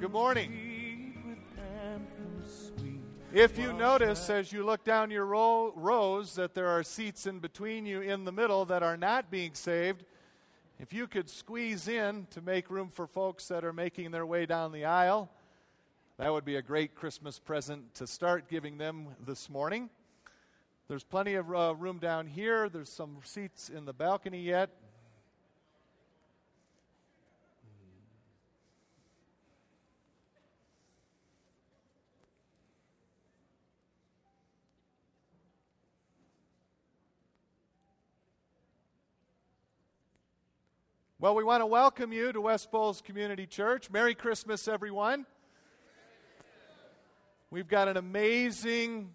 Good morning. If you notice as you look down your row, rows that there are seats in between you in the middle that are not being saved, if you could squeeze in to make room for folks that are making their way down the aisle, that would be a great Christmas present to start giving them this morning. There's plenty of uh, room down here. There's some seats in the balcony yet. Well, we want to welcome you to West Bowles Community Church. Merry Christmas, everyone. We've got an amazing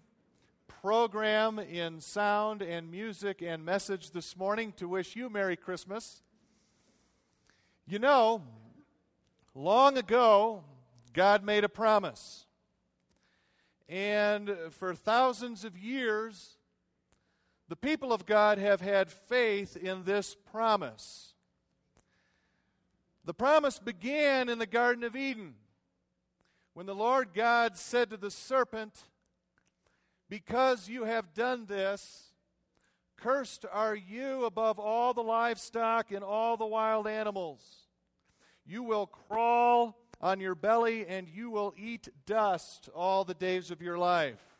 program in sound and music and message this morning to wish you Merry Christmas. You know, long ago, God made a promise. And for thousands of years, the people of God have had faith in this promise. The promise began in the Garden of Eden when the Lord God said to the serpent, Because you have done this, cursed are you above all the livestock and all the wild animals. You will crawl on your belly and you will eat dust all the days of your life.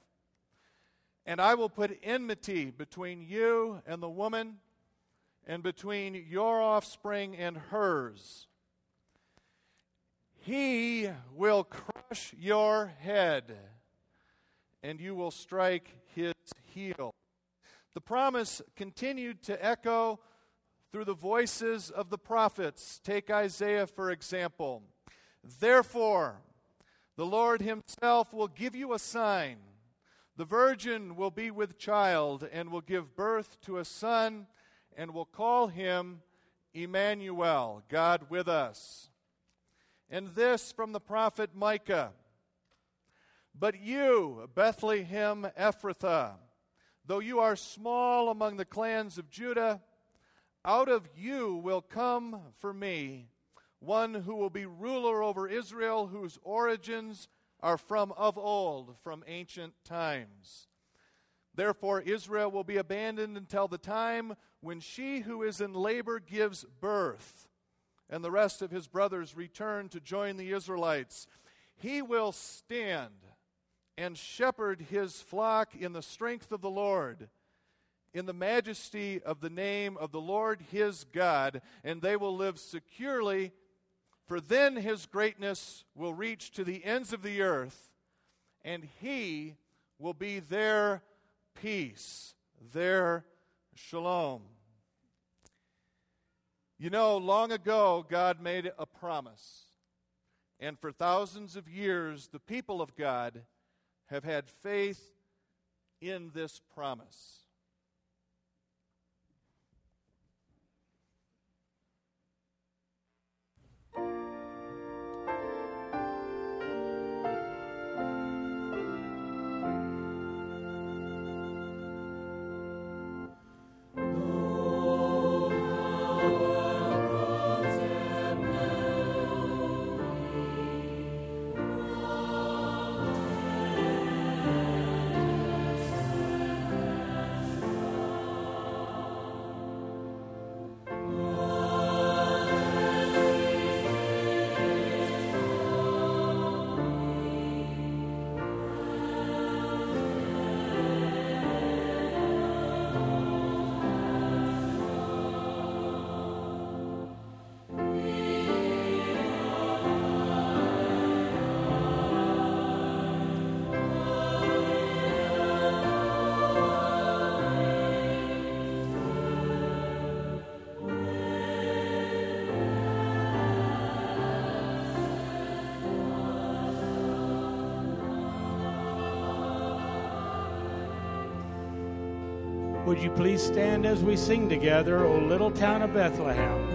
And I will put enmity between you and the woman, and between your offspring and hers he will crush your head, and you will strike his heel. The promise continued to echo through the voices of the prophets. Take Isaiah, for example. Therefore, the Lord Himself will give you a sign. The virgin will be with child and will give birth to a son and will call him Emmanuel, God with us. And this from the prophet Micah. But you, Bethlehem Ephrathah, though you are small among the clans of Judah, out of you will come for me one who will be ruler over Israel, whose origins are from of old, from ancient times. Therefore, Israel will be abandoned until the time when she who is in labor gives birth and the rest of his brothers return to join the Israelites, he will stand and shepherd his flock in the strength of the Lord, in the majesty of the name of the Lord his God, and they will live securely, for then his greatness will reach to the ends of the earth, and he will be their peace, their shalom. You know, long ago, God made a promise. And for thousands of years, the people of God have had faith in this promise. Would you please stand as we sing together, O Little Town of Bethlehem?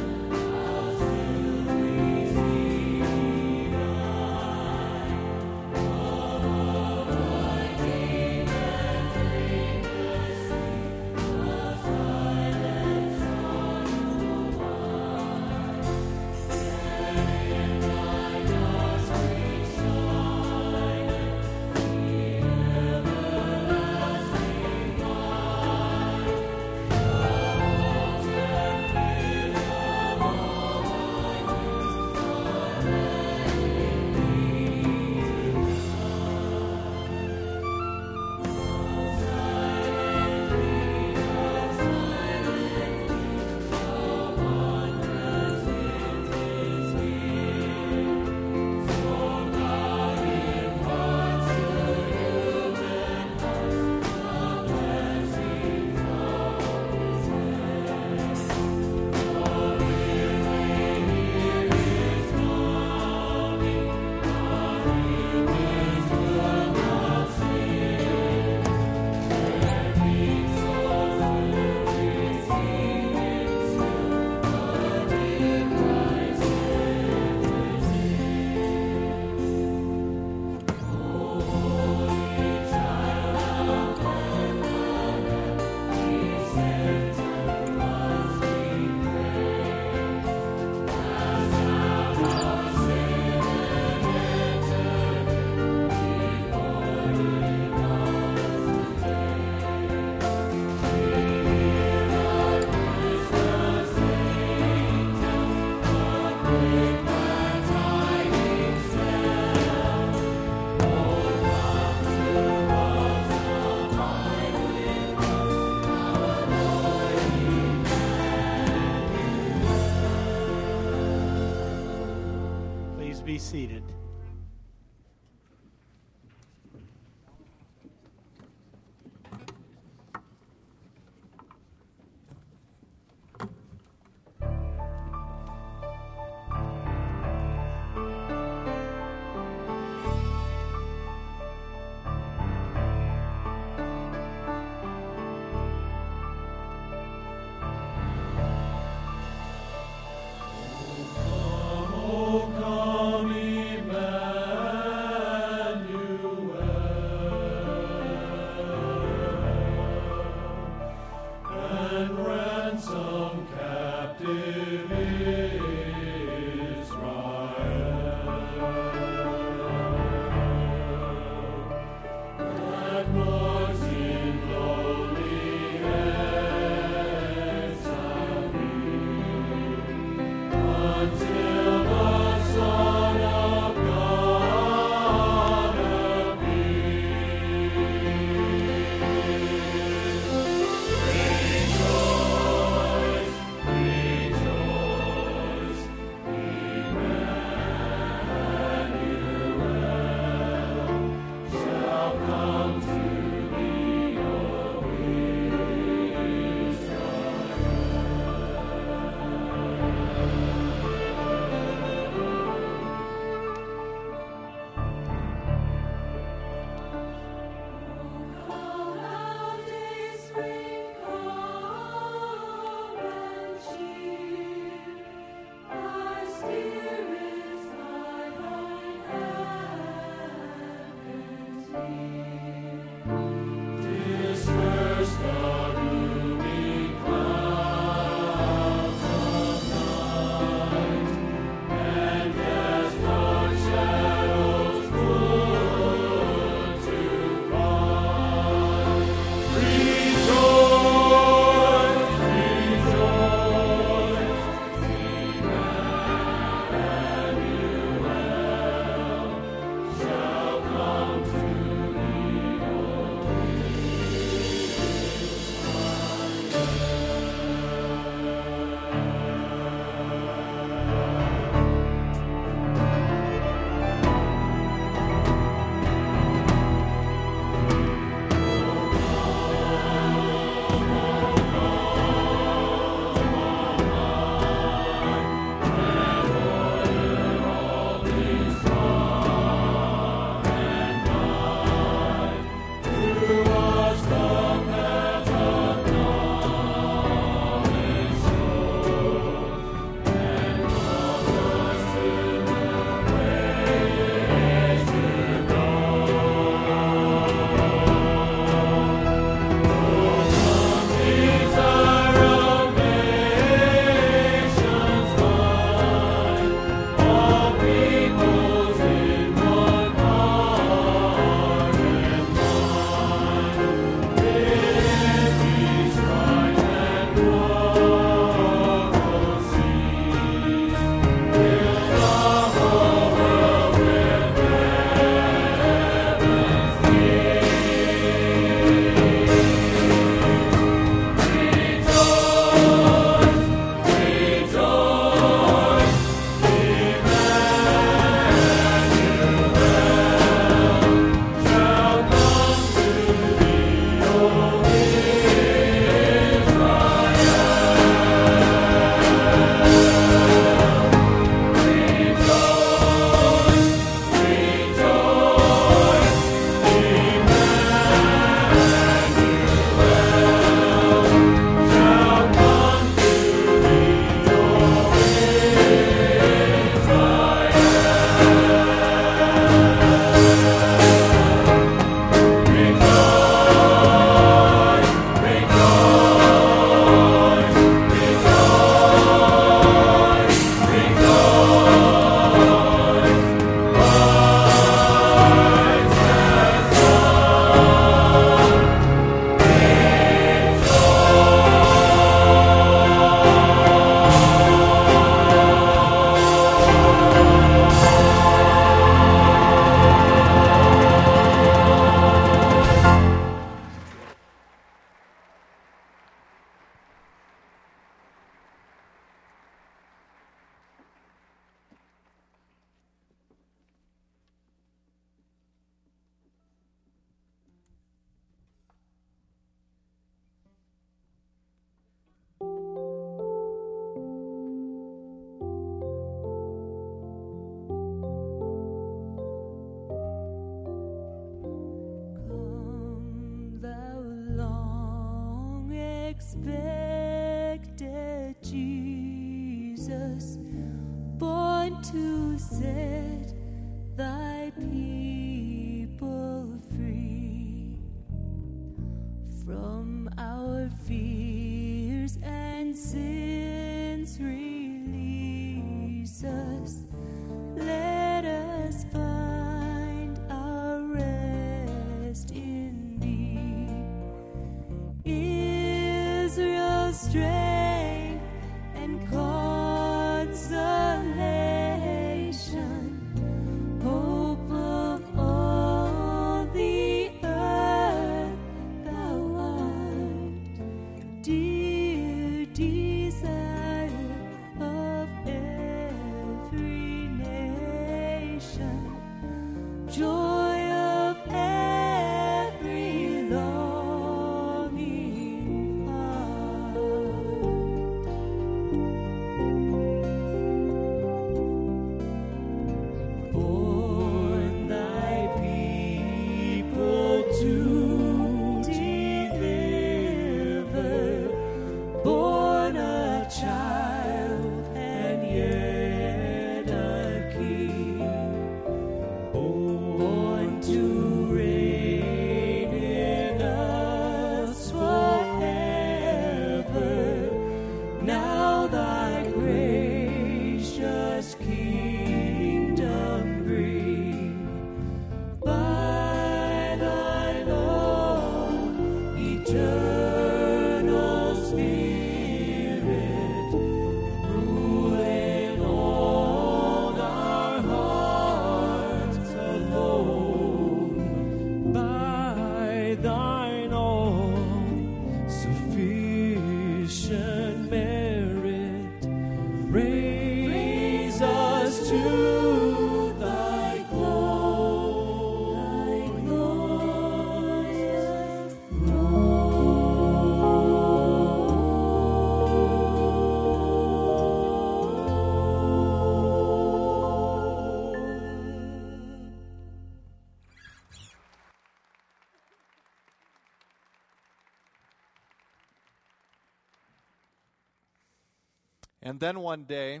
And then one day,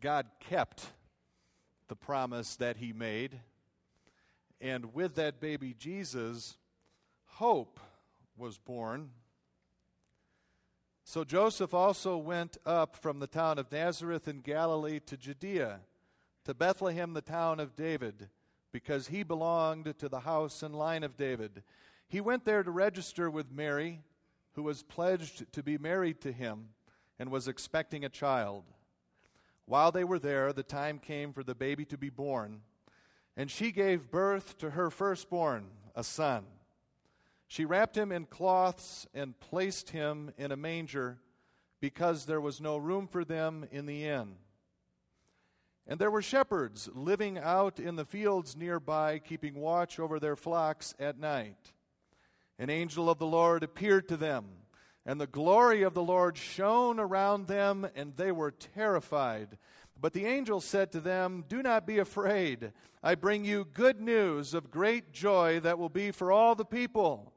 God kept the promise that He made. And with that baby Jesus, hope was born. So Joseph also went up from the town of Nazareth in Galilee to Judea, to Bethlehem, the town of David, because he belonged to the house and line of David. He went there to register with Mary, who was pledged to be married to him and was expecting a child. While they were there, the time came for the baby to be born, and she gave birth to her firstborn, a son. She wrapped him in cloths and placed him in a manger because there was no room for them in the inn. And there were shepherds living out in the fields nearby, keeping watch over their flocks at night. An angel of the Lord appeared to them, and the glory of the Lord shone around them, and they were terrified. But the angel said to them, Do not be afraid. I bring you good news of great joy that will be for all the people.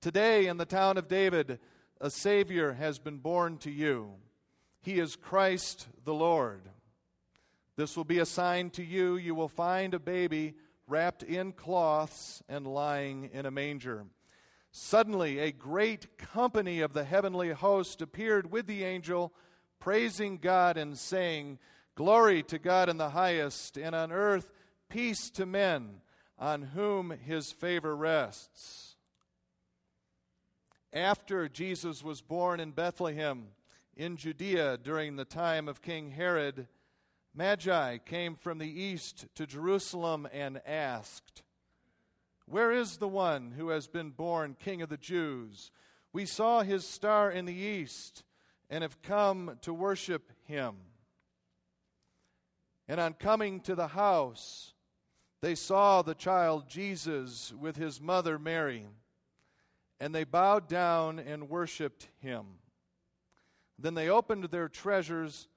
Today, in the town of David, a Savior has been born to you. He is Christ the Lord. This will be a sign to you. You will find a baby wrapped in cloths and lying in a manger. Suddenly, a great company of the heavenly host appeared with the angel, praising God and saying, Glory to God in the highest, and on earth peace to men on whom his favor rests. After Jesus was born in Bethlehem in Judea during the time of King Herod, Magi came from the east to Jerusalem and asked, Where is the one who has been born King of the Jews? We saw his star in the east and have come to worship him. And on coming to the house, they saw the child Jesus with his mother Mary, and they bowed down and worshiped him. Then they opened their treasures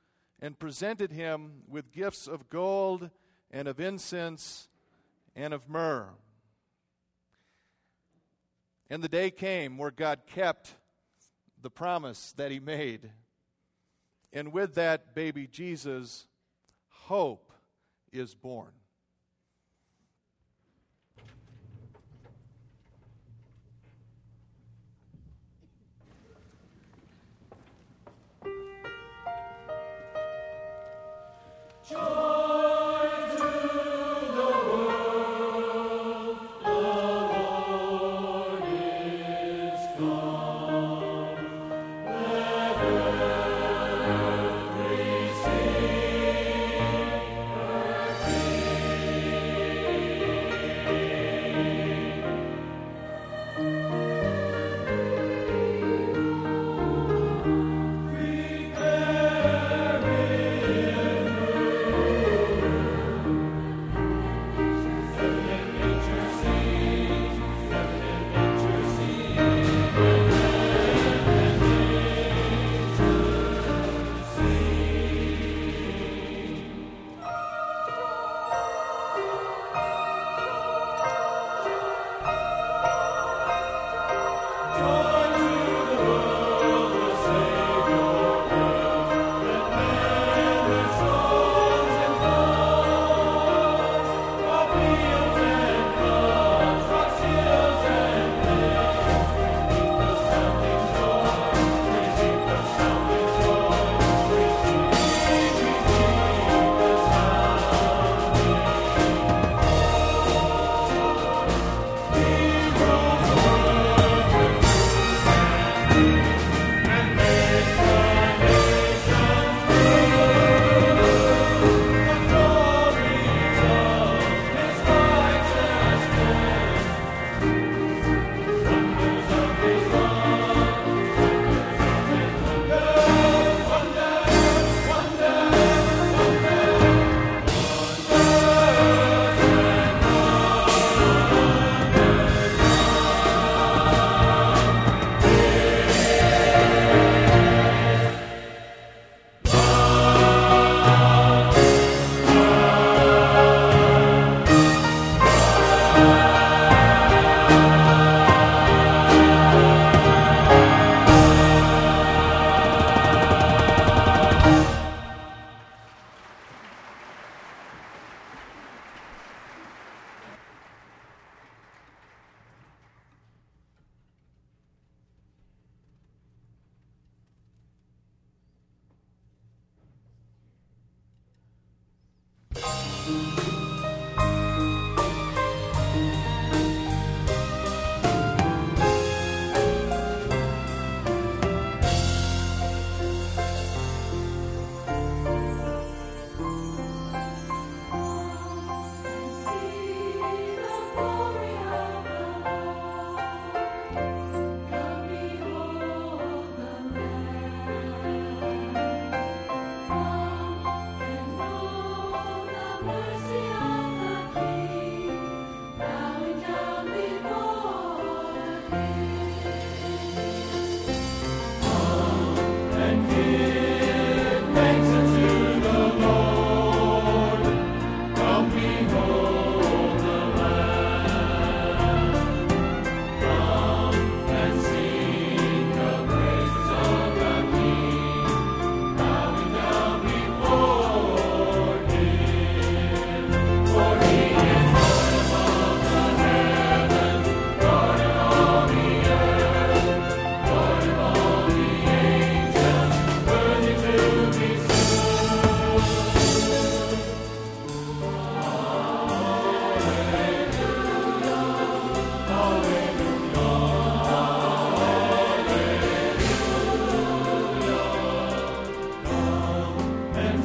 and presented him with gifts of gold and of incense and of myrrh. And the day came where God kept the promise that he made. And with that baby Jesus, hope is born. Mercy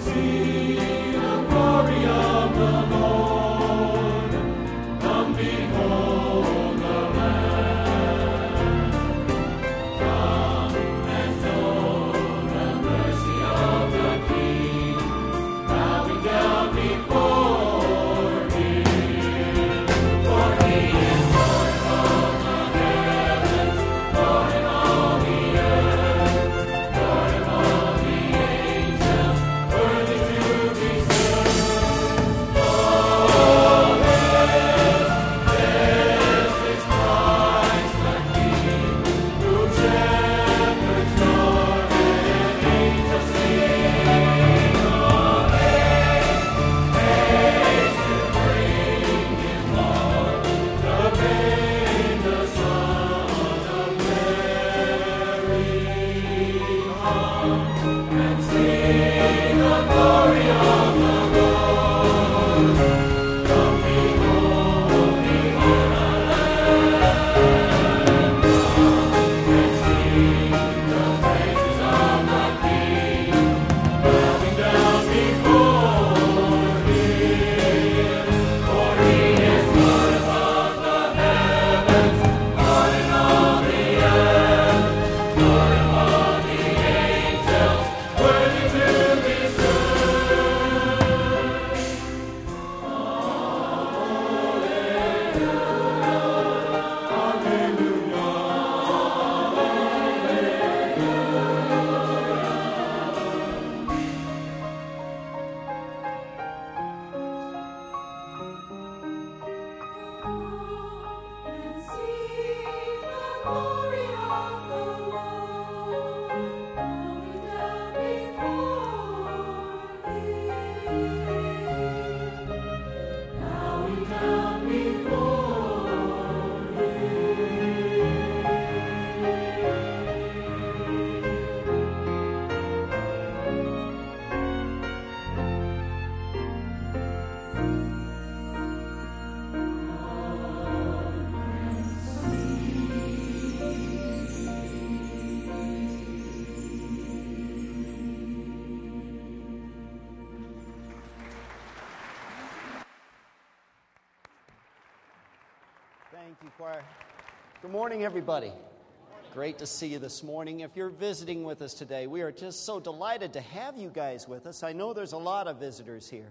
see. Good morning, everybody. Great to see you this morning. If you're visiting with us today, we are just so delighted to have you guys with us. I know there's a lot of visitors here,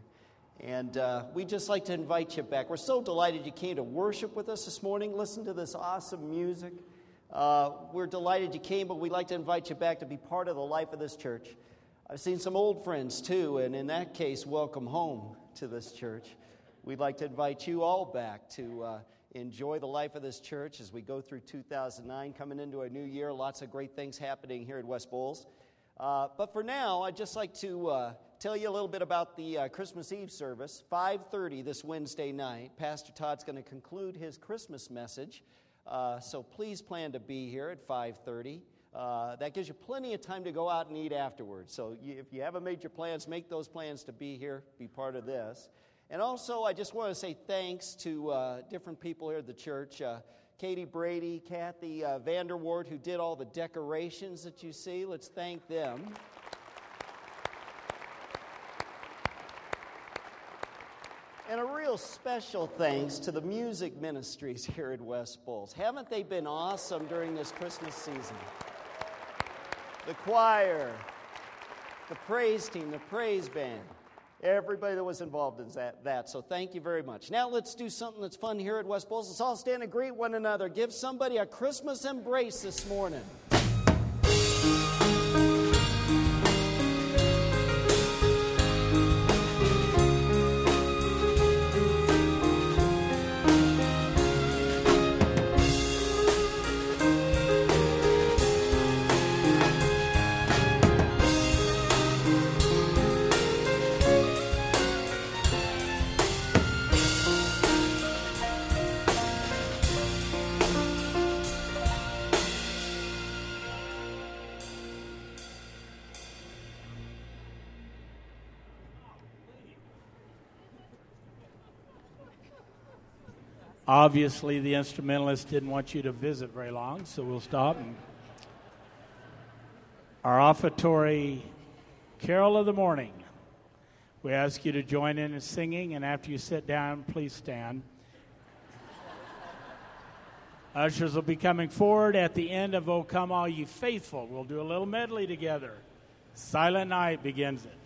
and uh, we'd just like to invite you back. We're so delighted you came to worship with us this morning, listen to this awesome music. Uh, we're delighted you came, but we'd like to invite you back to be part of the life of this church. I've seen some old friends too, and in that case, welcome home to this church. We'd like to invite you all back to uh, enjoy the life of this church as we go through 2009, coming into a new year. Lots of great things happening here at West Bowles. Uh, but for now, I'd just like to uh, tell you a little bit about the uh, Christmas Eve service. 5:30 this Wednesday night. Pastor Todd's going to conclude his Christmas message, uh, so please plan to be here at 5:30. Uh, that gives you plenty of time to go out and eat afterwards. So you, if you haven't made your plans, make those plans to be here, be part of this. And also, I just want to say thanks to uh, different people here at the church. Uh, Katie Brady, Kathy uh, Vanderwart, who did all the decorations that you see. Let's thank them. And a real special thanks to the music ministries here at West Bowles. Haven't they been awesome during this Christmas season? The choir, the praise team, the praise band, everybody that was involved in that, that. So thank you very much. Now let's do something that's fun here at West Bowles. Let's all stand and greet one another. Give somebody a Christmas embrace this morning. Obviously, the instrumentalist didn't want you to visit very long, so we'll stop. And our offertory carol of the morning. We ask you to join in in singing, and after you sit down, please stand. Ushers will be coming forward at the end of O Come All Ye Faithful. We'll do a little medley together. Silent Night begins it.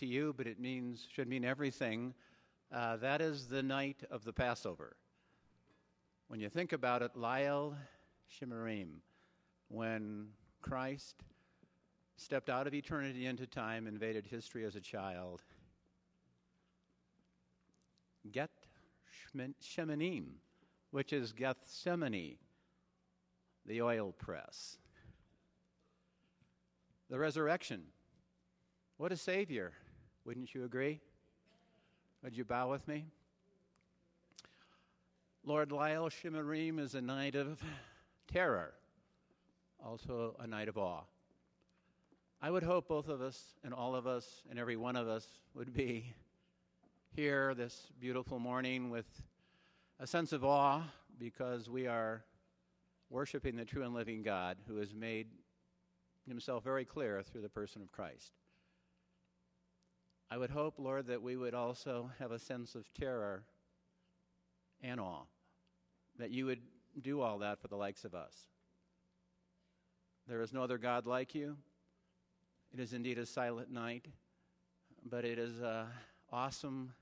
To you, but it means should mean everything. Uh, that is the night of the Passover. When you think about it, Leil Shimurim, when Christ stepped out of eternity into time, invaded history as a child. Get Shemanim, which is Gethsemane, the oil press. The resurrection. What a savior, wouldn't you agree? Would you bow with me? Lord Leil Shimurim is a night of terror, also a night of awe. I would hope both of us and all of us and every one of us would be here this beautiful morning with a sense of awe because we are worshiping the true and living God who has made himself very clear through the person of Christ. I would hope, Lord, that we would also have a sense of terror and awe, that you would do all that for the likes of us. There is no other God like you. It is indeed a silent night, but it is an awesome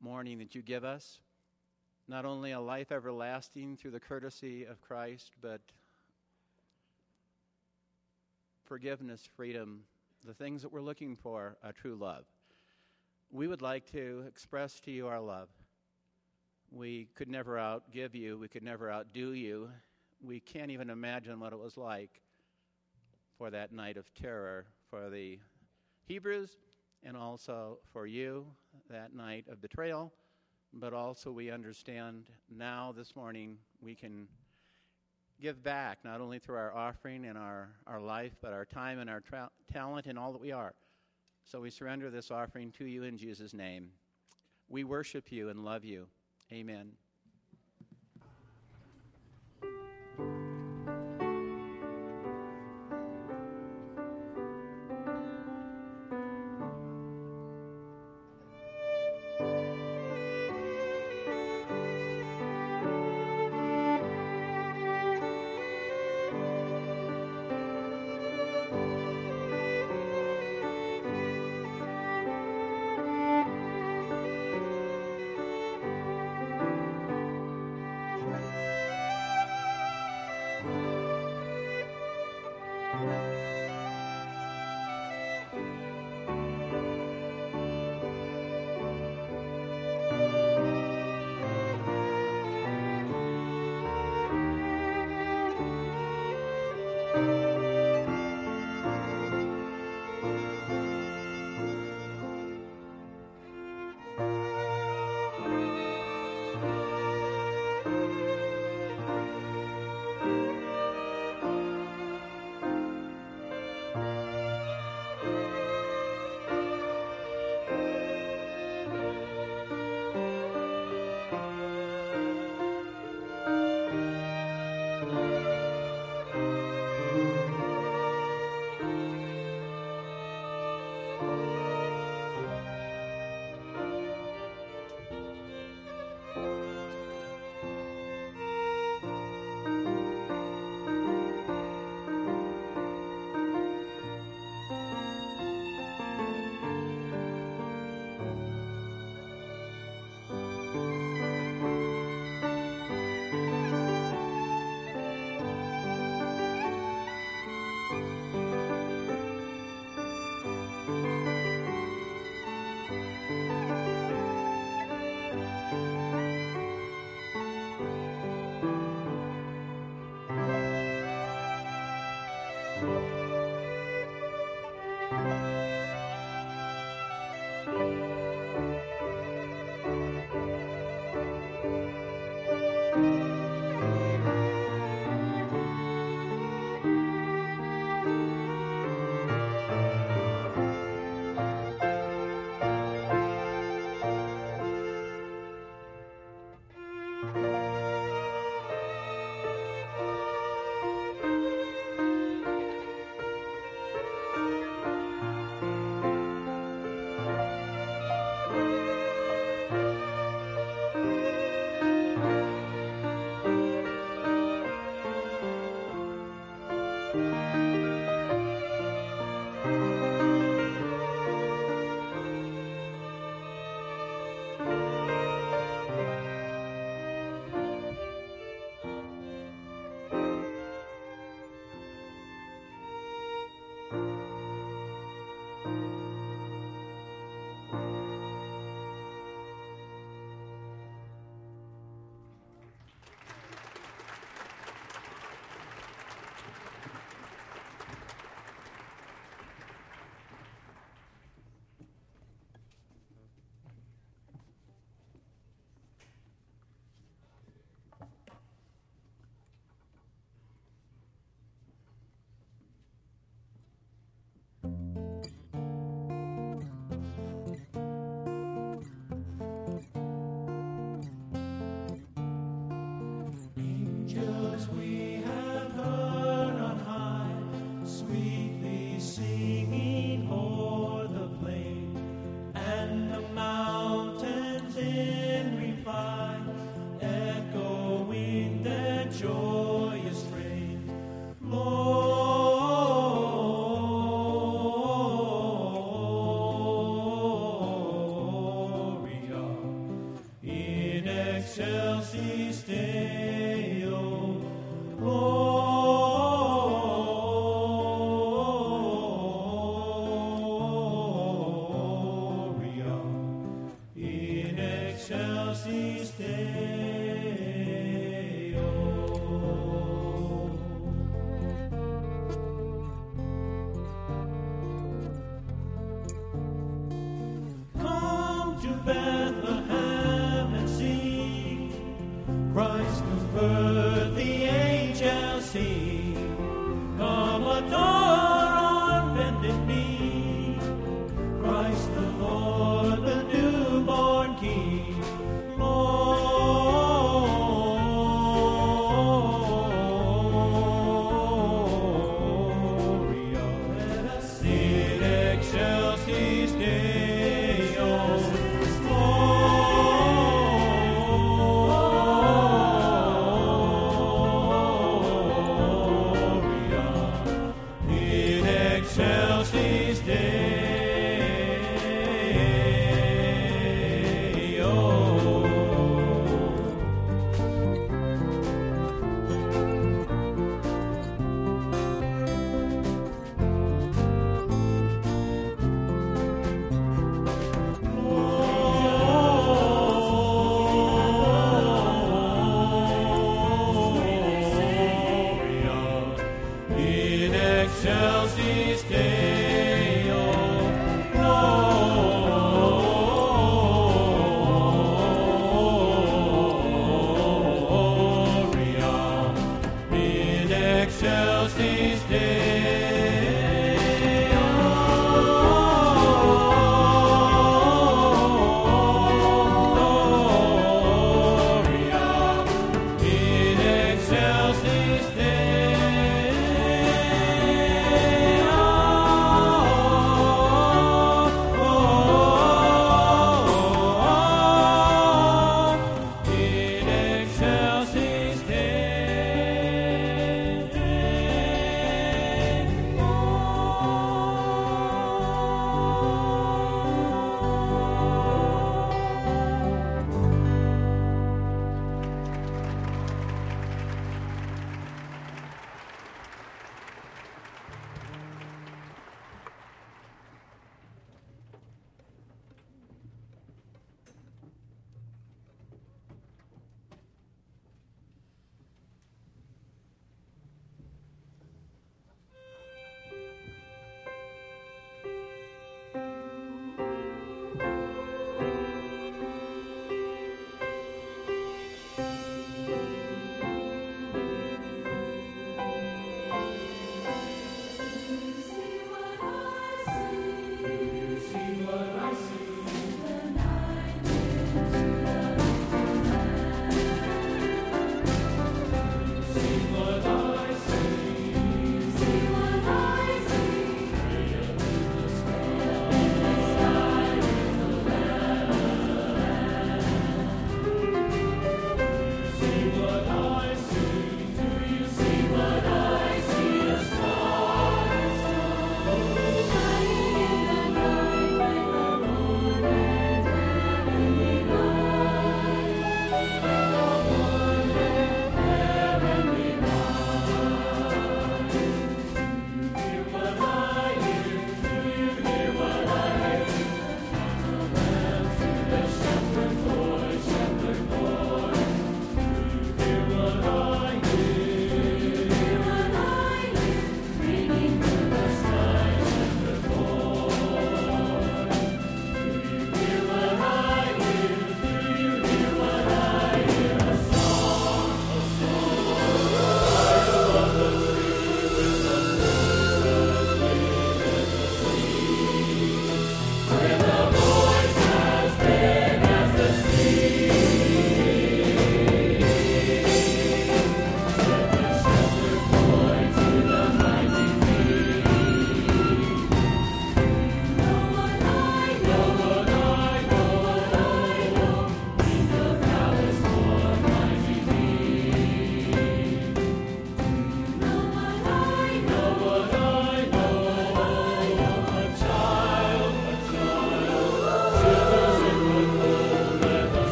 morning that you give us. Not only a life everlasting through the courtesy of Christ, but forgiveness, freedom, the things that we're looking for, a true love. We would like to express to you our love. We could never outgive you, we could never outdo you. We can't even imagine what it was like for that night of terror for the Hebrews and also for you, that night of betrayal. But also, we understand now this morning we can give back, not only through our offering and our, our life, but our time and our tra- talent and all that we are. So we surrender this offering to you in Jesus' name. We worship you and love you. Amen.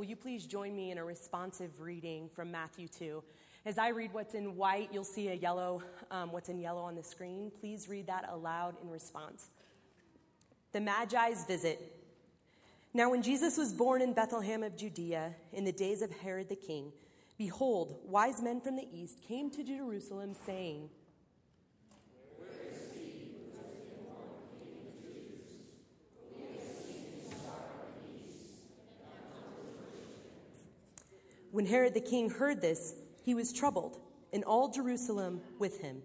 Will you please join me in a responsive reading from Matthew 2? As I read what's in white, you'll see a yellow, um, what's in yellow on the screen. Please read that aloud in response. The Magi's visit. Now, when Jesus was born in Bethlehem of Judea in the days of Herod the king, behold, wise men from the east came to Jerusalem, saying, When Herod the king heard this, he was troubled, and all Jerusalem with him.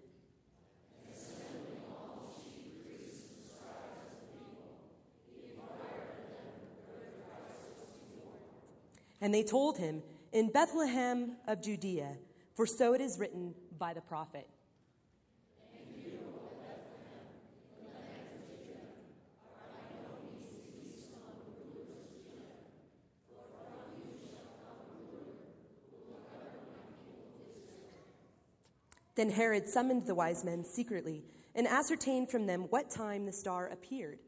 And they told him, In Bethlehem of Judea, for so it is written by the prophet. Then Herod summoned the wise men secretly and ascertained from them what time the star appeared.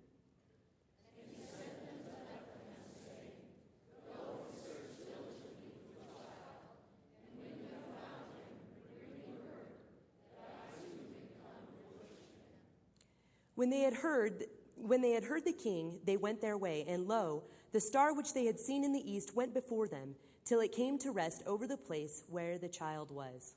When they had heard when they had heard the king, they went their way, and lo, the star which they had seen in the east went before them, till it came to rest over the place where the child was.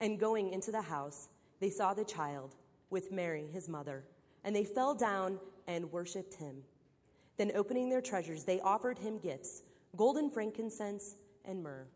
And going into the house, they saw the child with Mary, his mother, and they fell down and worshipped him. Then, opening their treasures, they offered him gifts golden frankincense and myrrh.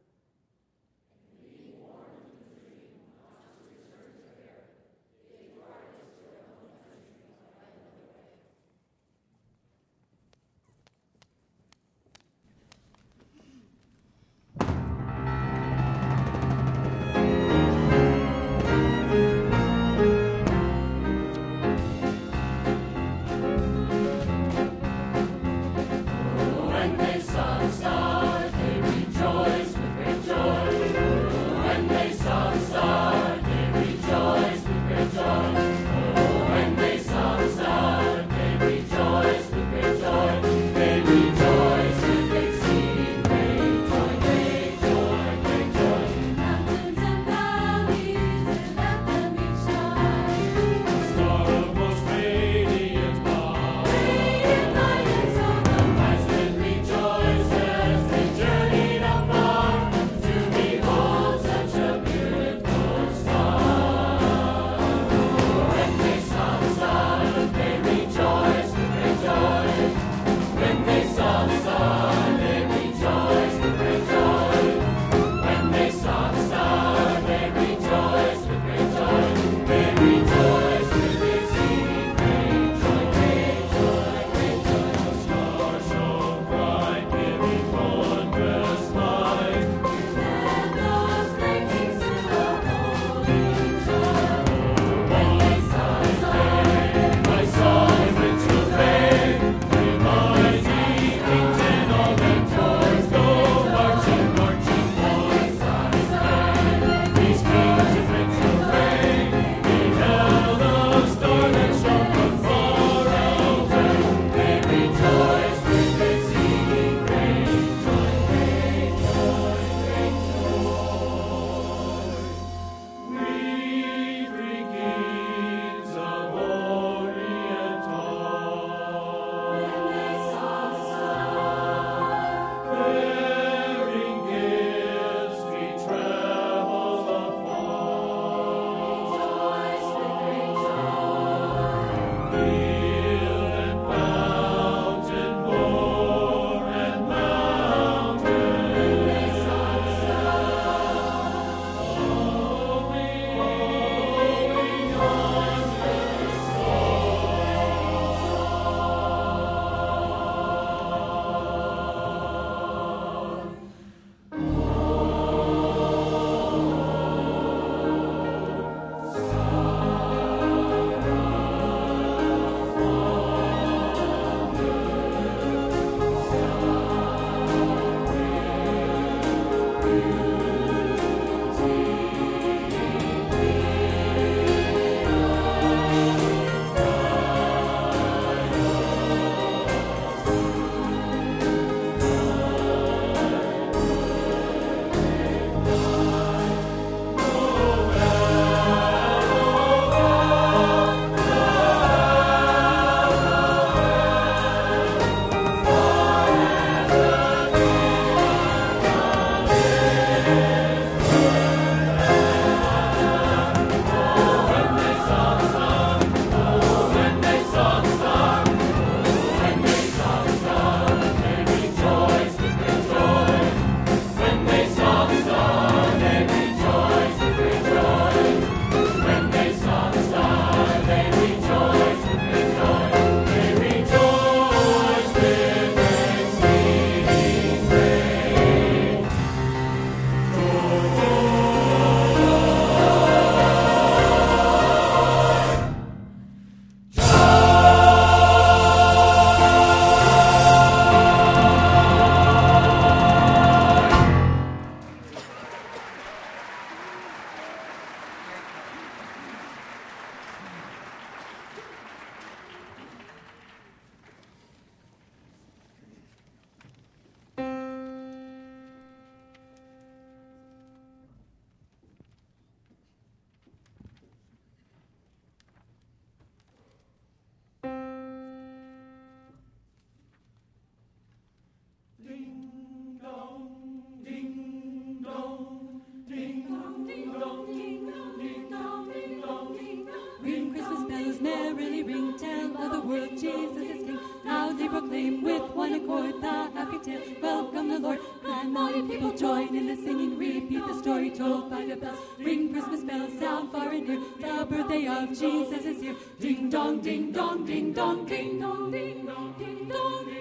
Of Jesus is here. Ding dong, ding dong, ding dong, ding dong, ding dong, ding dong,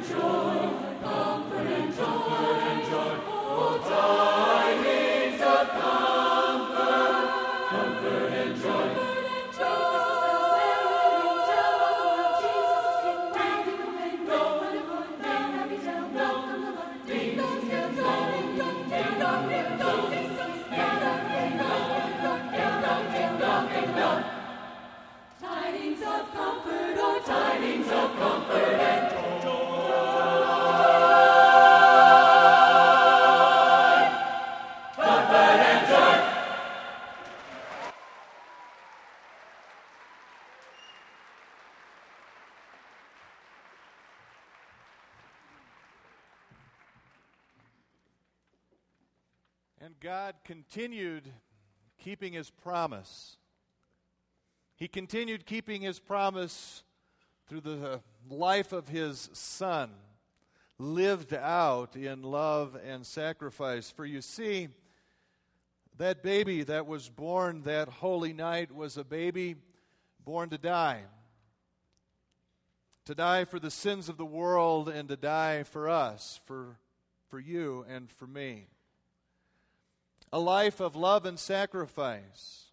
Joy. Continued keeping his promise. He continued keeping his promise through the life of his son, lived out in love and sacrifice. For you see, that baby that was born that holy night was a baby born to die. To die for the sins of the world and to die for us, for, for you and for me a life of love and sacrifice.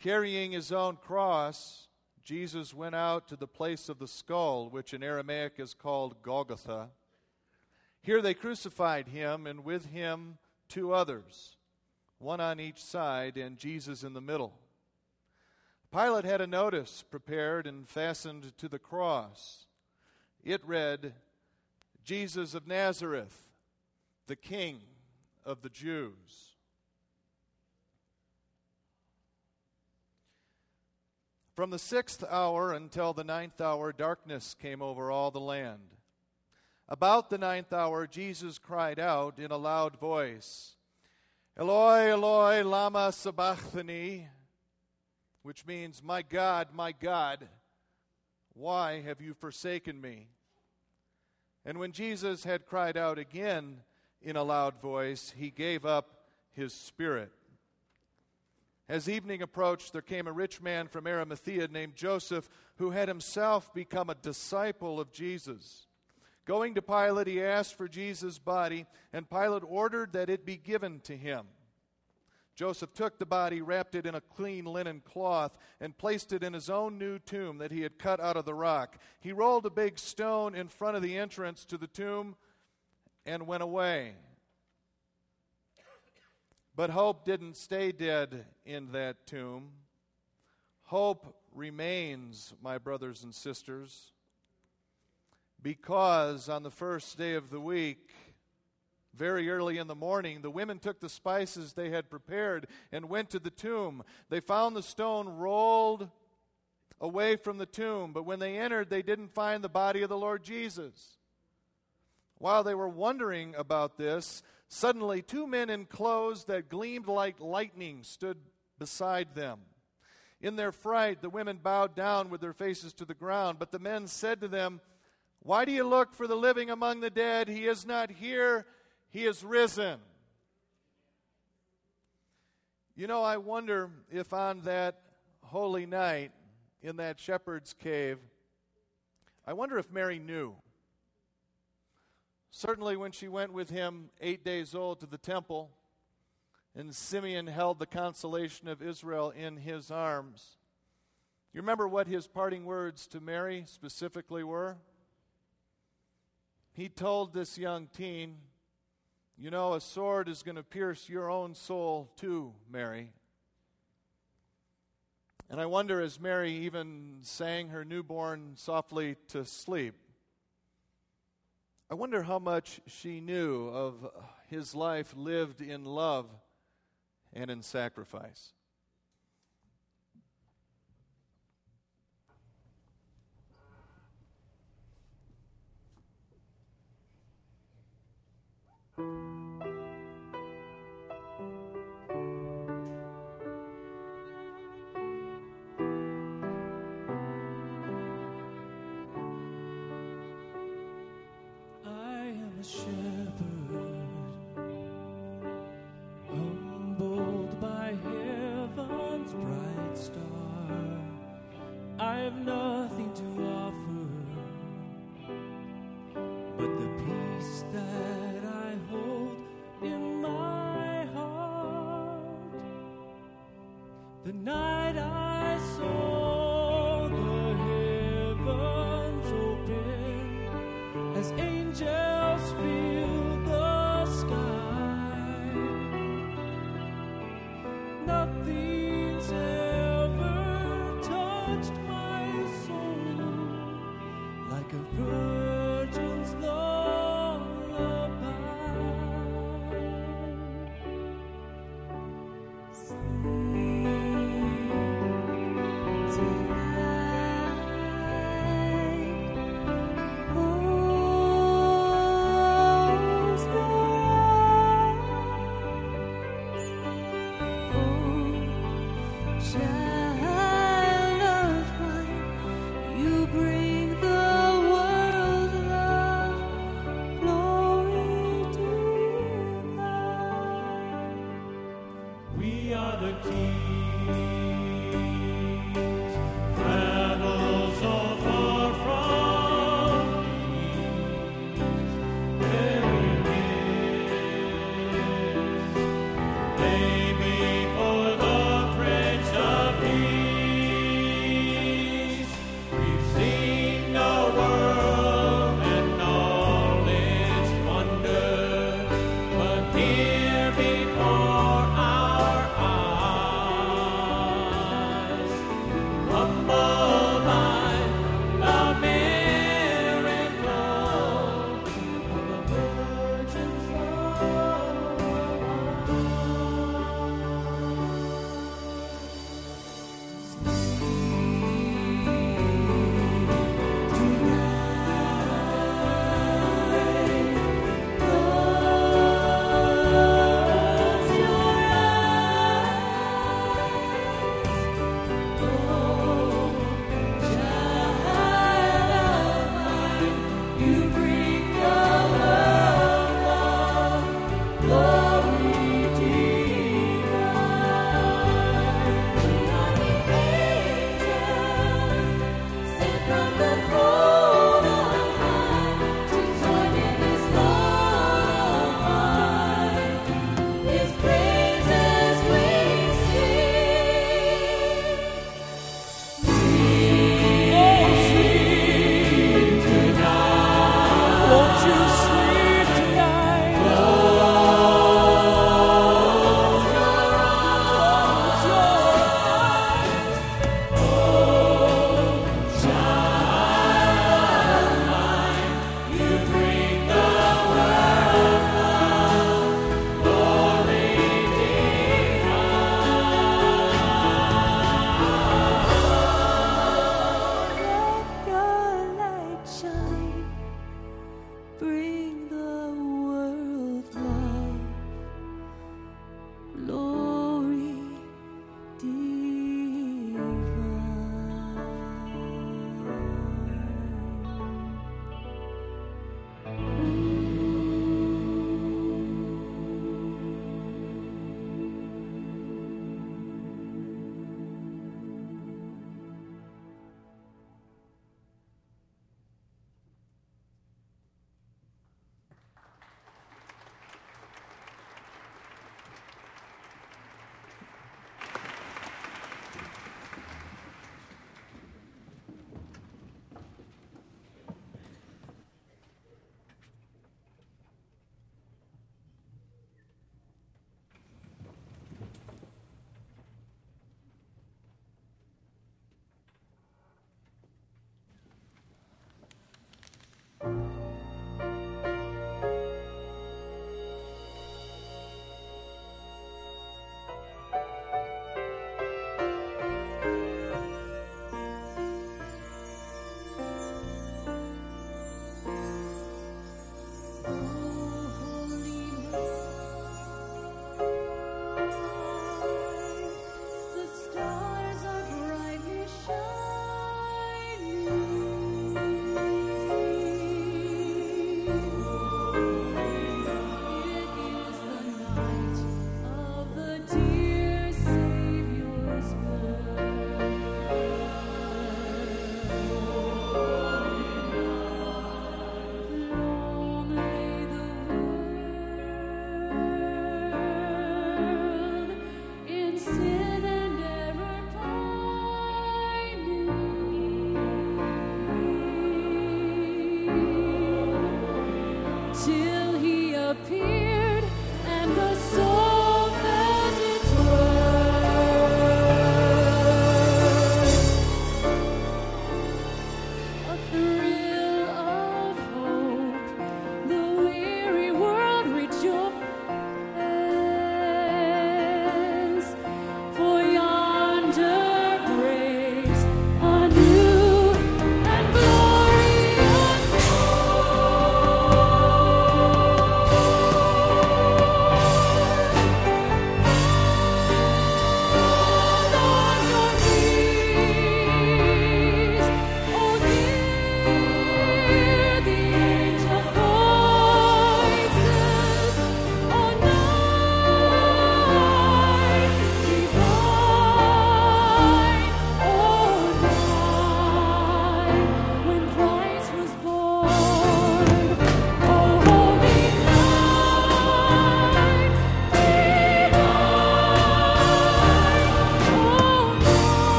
Carrying his own cross, Jesus went out to the place of the skull, which in Aramaic is called Golgotha. Here they crucified him, and with him two others, one on each side, and Jesus in the middle. Pilate had a notice prepared and fastened to the cross. It read, Jesus of Nazareth, the King of the Jews. From the sixth hour until the ninth hour, darkness came over all the land. About the ninth hour, Jesus cried out in a loud voice, Eloi, Eloi, Lama Sabachthani, which means, My God, my God, why have you forsaken me? And when Jesus had cried out again, in a loud voice, he gave up his spirit. As evening approached, there came a rich man from Arimathea named Joseph, who had himself become a disciple of Jesus. Going to Pilate, he asked for Jesus' body, and Pilate ordered that it be given to him. Joseph took the body, wrapped it in a clean linen cloth, and placed it in his own new tomb that he had cut out of the rock. He rolled a big stone in front of the entrance to the tomb and went away. But hope didn't stay dead in that tomb. Hope remains, my brothers and sisters, because on the first day of the week, very early in the morning, the women took the spices they had prepared and went to the tomb. They found the stone rolled away from the tomb, but when they entered, they didn't find the body of the Lord Jesus. While they were wondering about this, Suddenly, two men in clothes that gleamed like lightning stood beside them. In their fright, the women bowed down with their faces to the ground, but the men said to them, Why do you look for the living among the dead? He is not here, he is risen. You know, I wonder if on that holy night in that shepherd's cave, I wonder if Mary knew. Certainly, when she went with him, eight days old, to the temple, and Simeon held the consolation of Israel in his arms. You remember what his parting words to Mary specifically were? He told this young teen, You know, a sword is going to pierce your own soul too, Mary. And I wonder, as Mary even sang her newborn softly to sleep, I wonder how much she knew of his life lived in love and in sacrifice.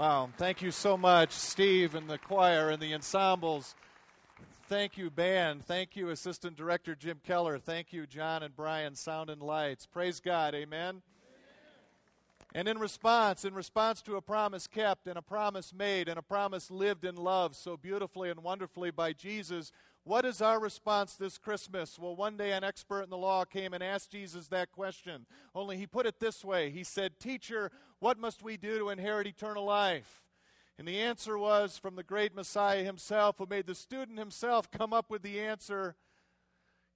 Wow, thank you so much, Steve and the choir and the ensembles. Thank you, band. Thank you, Assistant Director Jim Keller. Thank you, John and Brian, Sound and Lights. Praise God. Amen. And in response, in response to a promise kept and a promise made and a promise lived in love so beautifully and wonderfully by Jesus, what is our response this Christmas? Well, one day an expert in the law came and asked Jesus that question. Only he put it this way He said, Teacher, what must we do to inherit eternal life? And the answer was from the great Messiah himself, who made the student himself come up with the answer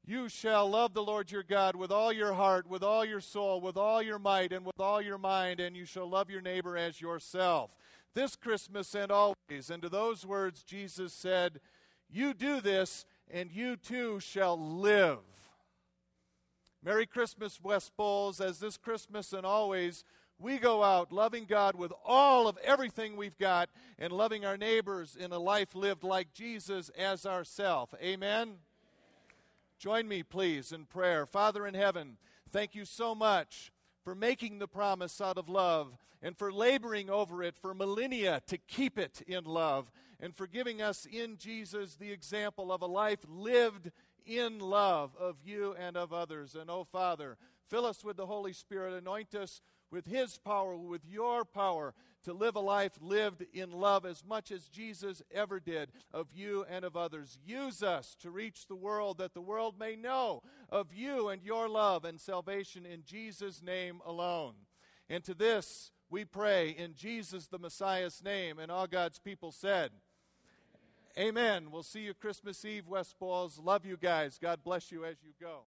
You shall love the Lord your God with all your heart, with all your soul, with all your might, and with all your mind, and you shall love your neighbor as yourself. This Christmas and always. And to those words, Jesus said, You do this, and you too shall live. Merry Christmas, West Bowles, as this Christmas and always we go out loving God with all of everything we've got and loving our neighbors in a life lived like Jesus as ourself. Amen. Join me, please, in prayer. Father in heaven, thank you so much for making the promise out of love and for laboring over it for millennia to keep it in love and for giving us in Jesus the example of a life lived in love of you and of others. And oh, Father, fill us with the Holy Spirit, anoint us with His power, with your power, to live a life lived in love as much as Jesus ever did of you and of others. Use us to reach the world that the world may know of you and your love and salvation in Jesus' name alone. And to this we pray in Jesus the Messiah's name, and all God's people said, Amen. We'll see you Christmas Eve, West Bowles. Love you guys. God bless you as you go.